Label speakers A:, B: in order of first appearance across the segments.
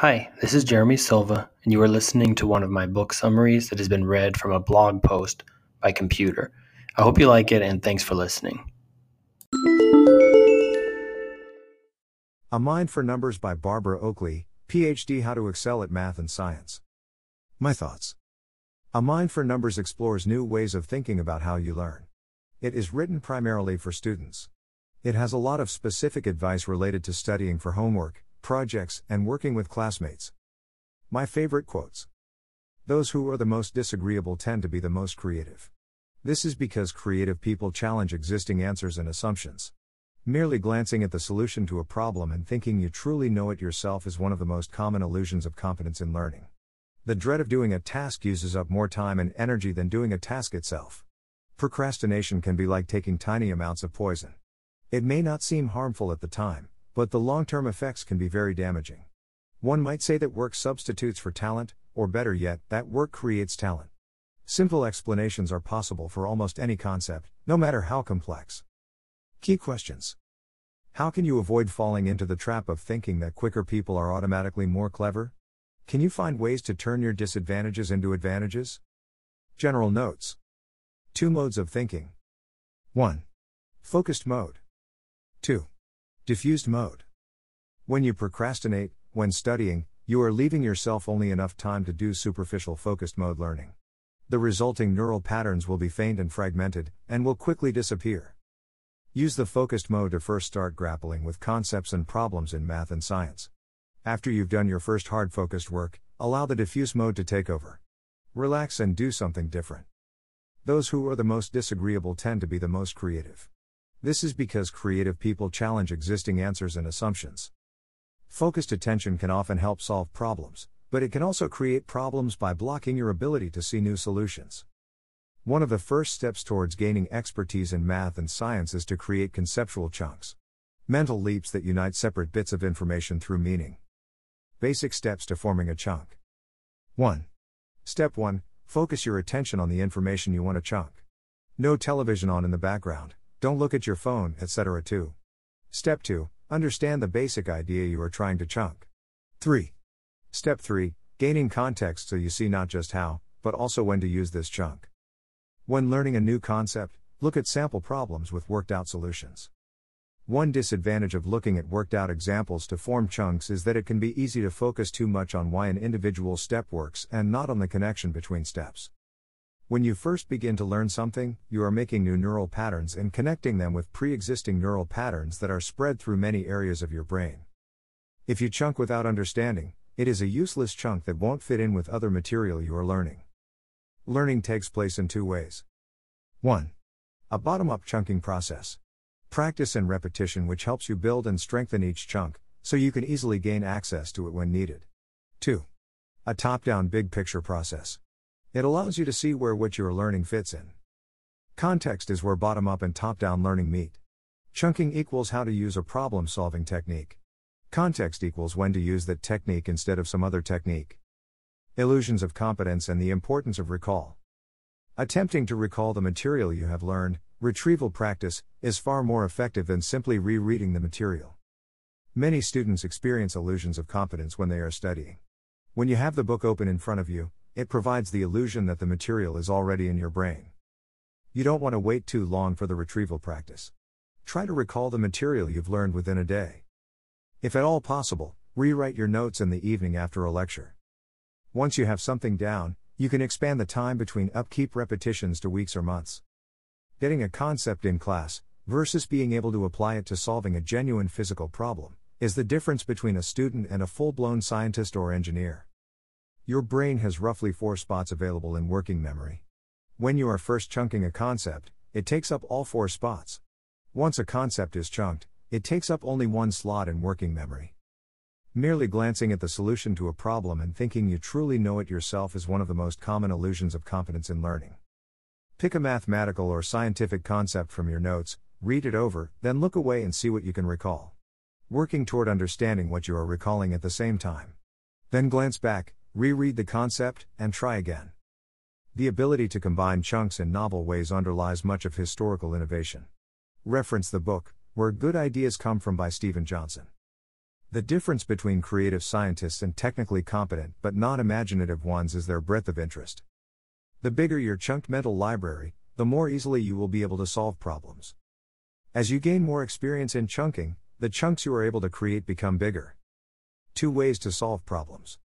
A: Hi, this is Jeremy Silva, and you are listening to one of my book summaries that has been read from a blog post by computer. I hope you like it, and thanks for listening.
B: A Mind for Numbers by Barbara Oakley, PhD How to Excel at Math and Science. My thoughts. A Mind for Numbers explores new ways of thinking about how you learn. It is written primarily for students. It has a lot of specific advice related to studying for homework, projects, and working with classmates. My favorite quotes. Those who are the most disagreeable tend to be the most creative. This is because creative people challenge existing answers and assumptions. Merely glancing at the solution to a problem and thinking you truly know it yourself is one of the most common illusions of competence in learning. The dread of doing a task uses up more time and energy than doing a task itself. Procrastination can be like taking tiny amounts of poison. It may not seem harmful at the time, but the long term effects can be very damaging. One might say that work substitutes for talent, or better yet, that work creates talent. Simple explanations are possible for almost any concept, no matter how complex. Key questions How can you avoid falling into the trap of thinking that quicker people are automatically more clever? Can you find ways to turn your disadvantages into advantages? General notes Two modes of thinking 1. Focused mode. 2. Diffused mode. When you procrastinate, when studying, you are leaving yourself only enough time to do superficial focused mode learning. The resulting neural patterns will be faint and fragmented, and will quickly disappear. Use the focused mode to first start grappling with concepts and problems in math and science. After you've done your first hard focused work, allow the diffuse mode to take over. Relax and do something different. Those who are the most disagreeable tend to be the most creative. This is because creative people challenge existing answers and assumptions. Focused attention can often help solve problems, but it can also create problems by blocking your ability to see new solutions. One of the first steps towards gaining expertise in math and science is to create conceptual chunks. Mental leaps that unite separate bits of information through meaning. Basic steps to forming a chunk. 1. Step 1 Focus your attention on the information you want to chunk. No television on in the background. Don't look at your phone, etc. 2. Step 2 Understand the basic idea you are trying to chunk. 3. Step 3 Gaining context so you see not just how, but also when to use this chunk. When learning a new concept, look at sample problems with worked out solutions. One disadvantage of looking at worked out examples to form chunks is that it can be easy to focus too much on why an individual step works and not on the connection between steps. When you first begin to learn something, you are making new neural patterns and connecting them with pre existing neural patterns that are spread through many areas of your brain. If you chunk without understanding, it is a useless chunk that won't fit in with other material you are learning. Learning takes place in two ways. 1. A bottom up chunking process. Practice and repetition, which helps you build and strengthen each chunk, so you can easily gain access to it when needed. 2. A top down big picture process. It allows you to see where what you are learning fits in. Context is where bottom up and top down learning meet. Chunking equals how to use a problem solving technique. Context equals when to use that technique instead of some other technique. Illusions of competence and the importance of recall. Attempting to recall the material you have learned, retrieval practice, is far more effective than simply rereading the material. Many students experience illusions of competence when they are studying. When you have the book open in front of you, it provides the illusion that the material is already in your brain. You don't want to wait too long for the retrieval practice. Try to recall the material you've learned within a day. If at all possible, rewrite your notes in the evening after a lecture. Once you have something down, you can expand the time between upkeep repetitions to weeks or months. Getting a concept in class, versus being able to apply it to solving a genuine physical problem, is the difference between a student and a full blown scientist or engineer. Your brain has roughly four spots available in working memory. When you are first chunking a concept, it takes up all four spots. Once a concept is chunked, it takes up only one slot in working memory. Merely glancing at the solution to a problem and thinking you truly know it yourself is one of the most common illusions of competence in learning. Pick a mathematical or scientific concept from your notes, read it over, then look away and see what you can recall. Working toward understanding what you are recalling at the same time. Then glance back, reread the concept, and try again. The ability to combine chunks in novel ways underlies much of historical innovation. Reference the book, Where Good Ideas Come From by Steven Johnson. The difference between creative scientists and technically competent but not imaginative ones is their breadth of interest. The bigger your chunked mental library, the more easily you will be able to solve problems. As you gain more experience in chunking, the chunks you are able to create become bigger. Two ways to solve problems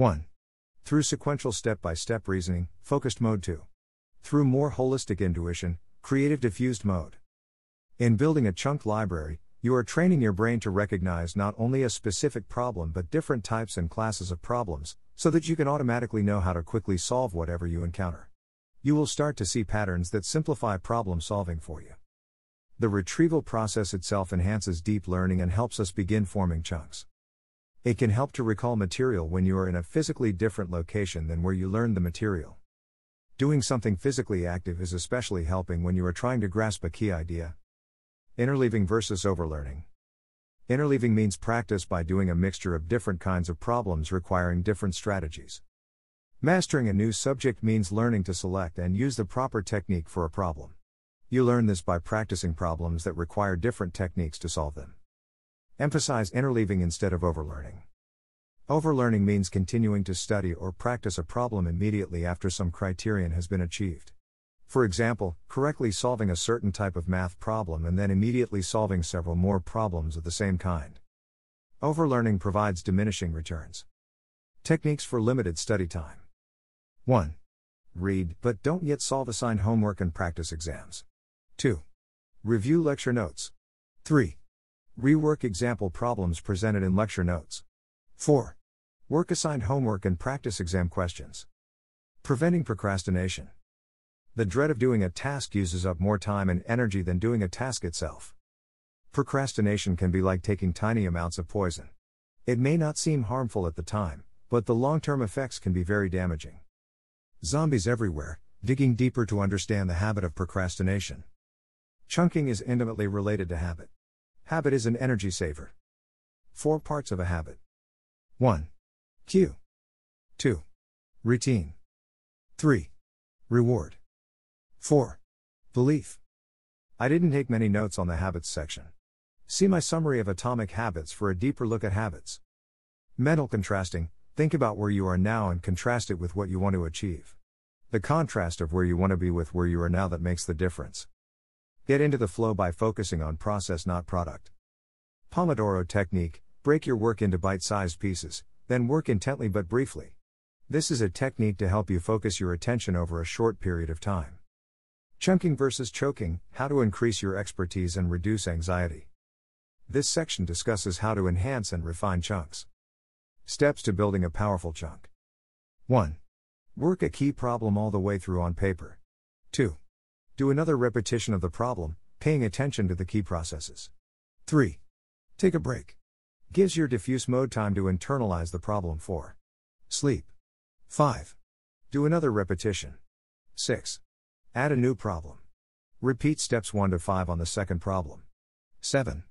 B: 1. Through sequential step by step reasoning, focused mode 2. Through more holistic intuition, creative diffused mode. In building a chunk library, you are training your brain to recognize not only a specific problem but different types and classes of problems, so that you can automatically know how to quickly solve whatever you encounter. You will start to see patterns that simplify problem solving for you. The retrieval process itself enhances deep learning and helps us begin forming chunks. It can help to recall material when you are in a physically different location than where you learned the material. Doing something physically active is especially helping when you are trying to grasp a key idea, Interleaving versus overlearning. Interleaving means practice by doing a mixture of different kinds of problems requiring different strategies. Mastering a new subject means learning to select and use the proper technique for a problem. You learn this by practicing problems that require different techniques to solve them. Emphasize interleaving instead of overlearning. Overlearning means continuing to study or practice a problem immediately after some criterion has been achieved. For example, correctly solving a certain type of math problem and then immediately solving several more problems of the same kind. Overlearning provides diminishing returns. Techniques for limited study time 1. Read, but don't yet solve assigned homework and practice exams. 2. Review lecture notes. 3. Rework example problems presented in lecture notes. 4. Work assigned homework and practice exam questions. Preventing procrastination. The dread of doing a task uses up more time and energy than doing a task itself. Procrastination can be like taking tiny amounts of poison. It may not seem harmful at the time, but the long term effects can be very damaging. Zombies everywhere, digging deeper to understand the habit of procrastination. Chunking is intimately related to habit. Habit is an energy saver. Four parts of a habit 1. Cue. 2. Routine. 3. Reward. 4. Belief. I didn't take many notes on the habits section. See my summary of atomic habits for a deeper look at habits. Mental contrasting think about where you are now and contrast it with what you want to achieve. The contrast of where you want to be with where you are now that makes the difference. Get into the flow by focusing on process, not product. Pomodoro technique break your work into bite sized pieces, then work intently but briefly. This is a technique to help you focus your attention over a short period of time. Chunking versus choking How to increase your expertise and reduce anxiety. This section discusses how to enhance and refine chunks. Steps to building a powerful chunk 1. Work a key problem all the way through on paper. 2. Do another repetition of the problem, paying attention to the key processes. 3. Take a break. Gives your diffuse mode time to internalize the problem 4. Sleep. 5. Do another repetition. 6. Add a new problem. Repeat steps 1 to 5 on the second problem. 7.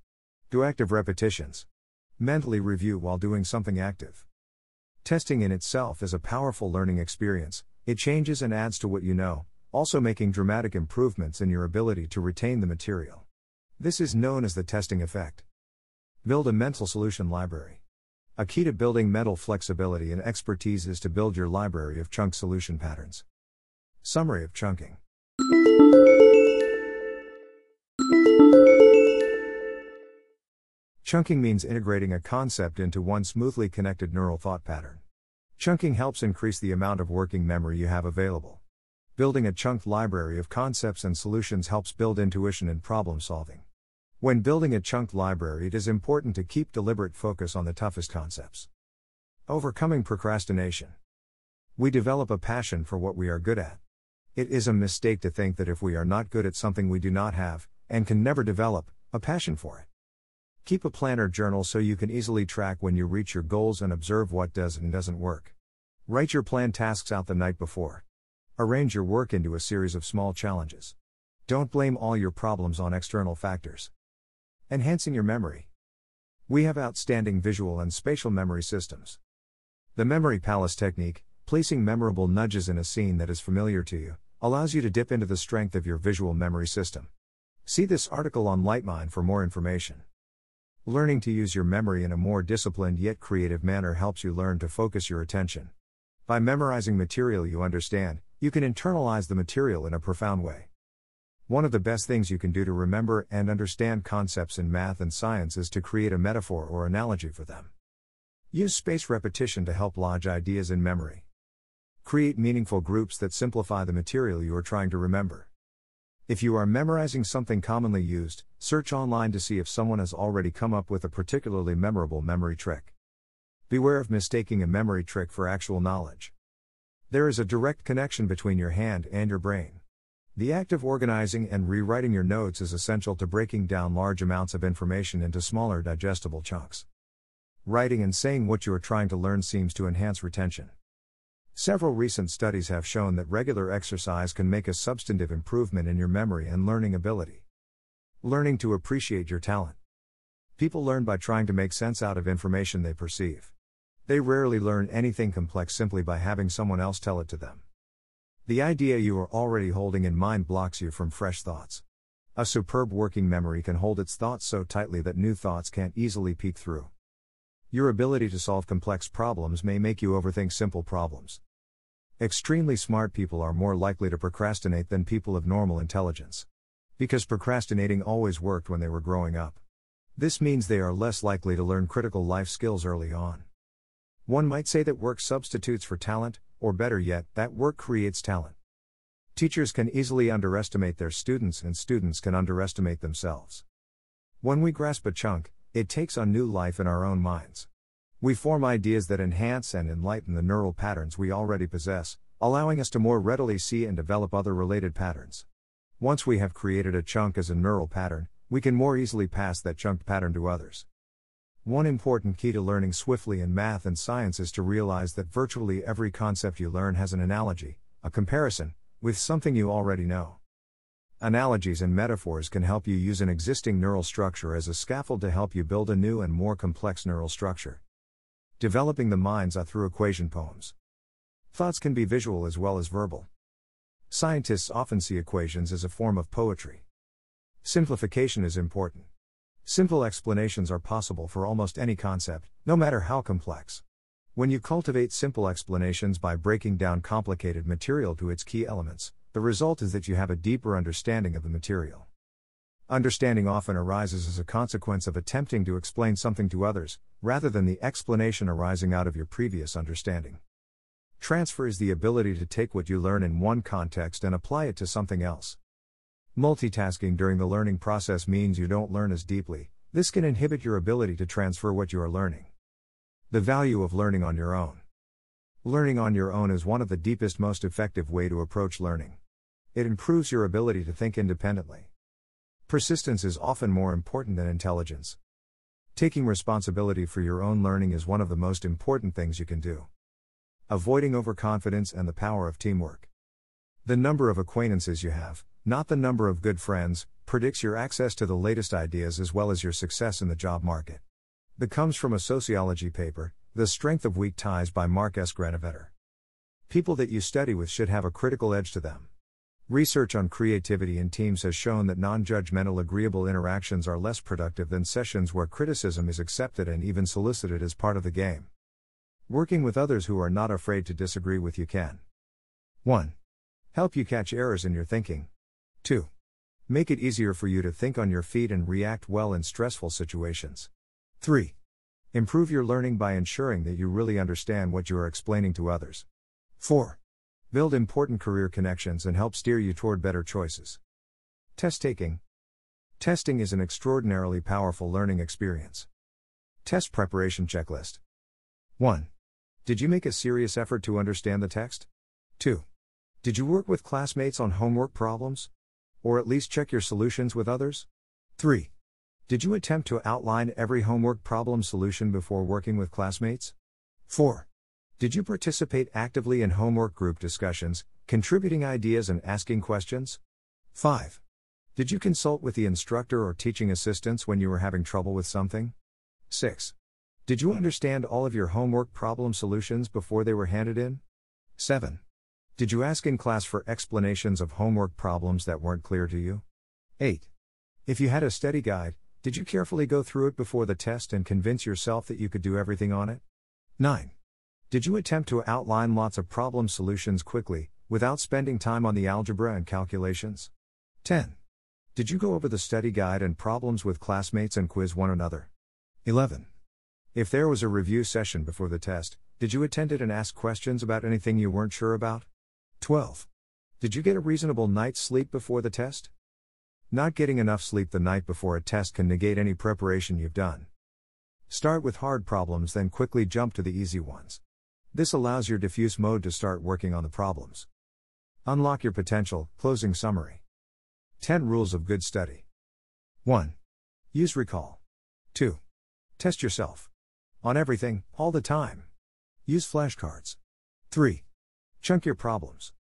B: Do active repetitions. Mentally review while doing something active. Testing in itself is a powerful learning experience, it changes and adds to what you know, also making dramatic improvements in your ability to retain the material. This is known as the testing effect. Build a mental solution library. A key to building mental flexibility and expertise is to build your library of chunk solution patterns. Summary of chunking. Chunking means integrating a concept into one smoothly connected neural thought pattern. Chunking helps increase the amount of working memory you have available. Building a chunked library of concepts and solutions helps build intuition in problem solving. When building a chunked library, it is important to keep deliberate focus on the toughest concepts. Overcoming procrastination. We develop a passion for what we are good at. It is a mistake to think that if we are not good at something we do not have, and can never develop, a passion for it. Keep a planner journal so you can easily track when you reach your goals and observe what does and doesn't work. Write your planned tasks out the night before. Arrange your work into a series of small challenges. Don't blame all your problems on external factors. Enhancing your memory. We have outstanding visual and spatial memory systems. The Memory Palace technique, placing memorable nudges in a scene that is familiar to you, allows you to dip into the strength of your visual memory system. See this article on Litemind for more information. Learning to use your memory in a more disciplined yet creative manner helps you learn to focus your attention. By memorizing material you understand, you can internalize the material in a profound way. One of the best things you can do to remember and understand concepts in math and science is to create a metaphor or analogy for them. Use space repetition to help lodge ideas in memory. Create meaningful groups that simplify the material you are trying to remember. If you are memorizing something commonly used, search online to see if someone has already come up with a particularly memorable memory trick. Beware of mistaking a memory trick for actual knowledge. There is a direct connection between your hand and your brain. The act of organizing and rewriting your notes is essential to breaking down large amounts of information into smaller digestible chunks. Writing and saying what you are trying to learn seems to enhance retention. Several recent studies have shown that regular exercise can make a substantive improvement in your memory and learning ability. Learning to appreciate your talent. People learn by trying to make sense out of information they perceive. They rarely learn anything complex simply by having someone else tell it to them. The idea you are already holding in mind blocks you from fresh thoughts. A superb working memory can hold its thoughts so tightly that new thoughts can't easily peek through. Your ability to solve complex problems may make you overthink simple problems. Extremely smart people are more likely to procrastinate than people of normal intelligence. Because procrastinating always worked when they were growing up. This means they are less likely to learn critical life skills early on. One might say that work substitutes for talent, or better yet, that work creates talent. Teachers can easily underestimate their students, and students can underestimate themselves. When we grasp a chunk, it takes on new life in our own minds. We form ideas that enhance and enlighten the neural patterns we already possess, allowing us to more readily see and develop other related patterns. Once we have created a chunk as a neural pattern, we can more easily pass that chunked pattern to others. One important key to learning swiftly in math and science is to realize that virtually every concept you learn has an analogy, a comparison, with something you already know. Analogies and metaphors can help you use an existing neural structure as a scaffold to help you build a new and more complex neural structure. Developing the mind's eye through equation poems. Thoughts can be visual as well as verbal. Scientists often see equations as a form of poetry. Simplification is important. Simple explanations are possible for almost any concept, no matter how complex. When you cultivate simple explanations by breaking down complicated material to its key elements, the result is that you have a deeper understanding of the material. Understanding often arises as a consequence of attempting to explain something to others, rather than the explanation arising out of your previous understanding. Transfer is the ability to take what you learn in one context and apply it to something else. Multitasking during the learning process means you don't learn as deeply, this can inhibit your ability to transfer what you are learning. The value of learning on your own. Learning on your own is one of the deepest, most effective way to approach learning. It improves your ability to think independently. Persistence is often more important than intelligence. Taking responsibility for your own learning is one of the most important things you can do. Avoiding overconfidence and the power of teamwork. The number of acquaintances you have, not the number of good friends, predicts your access to the latest ideas as well as your success in the job market. That comes from a sociology paper, The Strength of Weak Ties by Mark S. Granovetter. People that you study with should have a critical edge to them. Research on creativity in teams has shown that non judgmental agreeable interactions are less productive than sessions where criticism is accepted and even solicited as part of the game. Working with others who are not afraid to disagree with you can 1. Help you catch errors in your thinking, 2. Make it easier for you to think on your feet and react well in stressful situations. 3. Improve your learning by ensuring that you really understand what you are explaining to others. 4. Build important career connections and help steer you toward better choices. Test taking. Testing is an extraordinarily powerful learning experience. Test preparation checklist. 1. Did you make a serious effort to understand the text? 2. Did you work with classmates on homework problems? Or at least check your solutions with others? 3. Did you attempt to outline every homework problem solution before working with classmates? 4. Did you participate actively in homework group discussions, contributing ideas and asking questions? 5. Did you consult with the instructor or teaching assistants when you were having trouble with something? 6. Did you understand all of your homework problem solutions before they were handed in? 7. Did you ask in class for explanations of homework problems that weren't clear to you? 8. If you had a study guide, Did you carefully go through it before the test and convince yourself that you could do everything on it? 9. Did you attempt to outline lots of problem solutions quickly, without spending time on the algebra and calculations? 10. Did you go over the study guide and problems with classmates and quiz one another? 11. If there was a review session before the test, did you attend it and ask questions about anything you weren't sure about? 12. Did you get a reasonable night's sleep before the test? Not getting enough sleep the night before a test can negate any preparation you've done. Start with hard problems, then quickly jump to the easy ones. This allows your diffuse mode to start working on the problems. Unlock your potential. Closing summary 10 Rules of Good Study 1. Use recall. 2. Test yourself. On everything, all the time. Use flashcards. 3. Chunk your problems.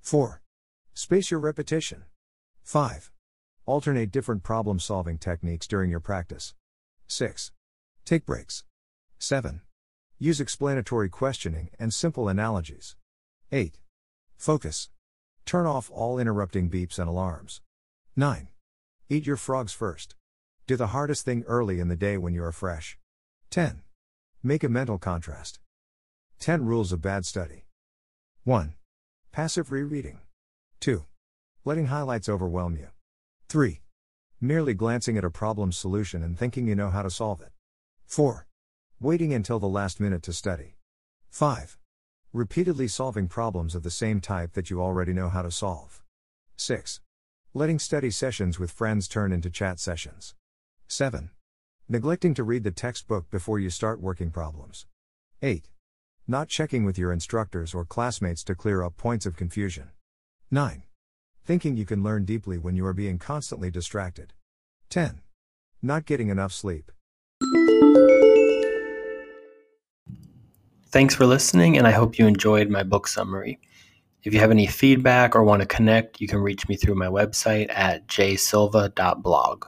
B: 4. Space your repetition. 5. Alternate different problem solving techniques during your practice. 6. Take breaks. 7. Use explanatory questioning and simple analogies. 8. Focus. Turn off all interrupting beeps and alarms. 9. Eat your frogs first. Do the hardest thing early in the day when you are fresh. 10. Make a mental contrast. 10 Rules of Bad Study. 1. Passive rereading. 2. Letting highlights overwhelm you. 3. Merely glancing at a problem solution and thinking you know how to solve it. 4. Waiting until the last minute to study. 5. Repeatedly solving problems of the same type that you already know how to solve. 6. Letting study sessions with friends turn into chat sessions. 7. Neglecting to read the textbook before you start working problems. 8. Not checking with your instructors or classmates to clear up points of confusion. 9. Thinking you can learn deeply when you are being constantly distracted. 10. Not getting enough sleep.
A: Thanks for listening, and I hope you enjoyed my book summary. If you have any feedback or want to connect, you can reach me through my website at jsilva.blog.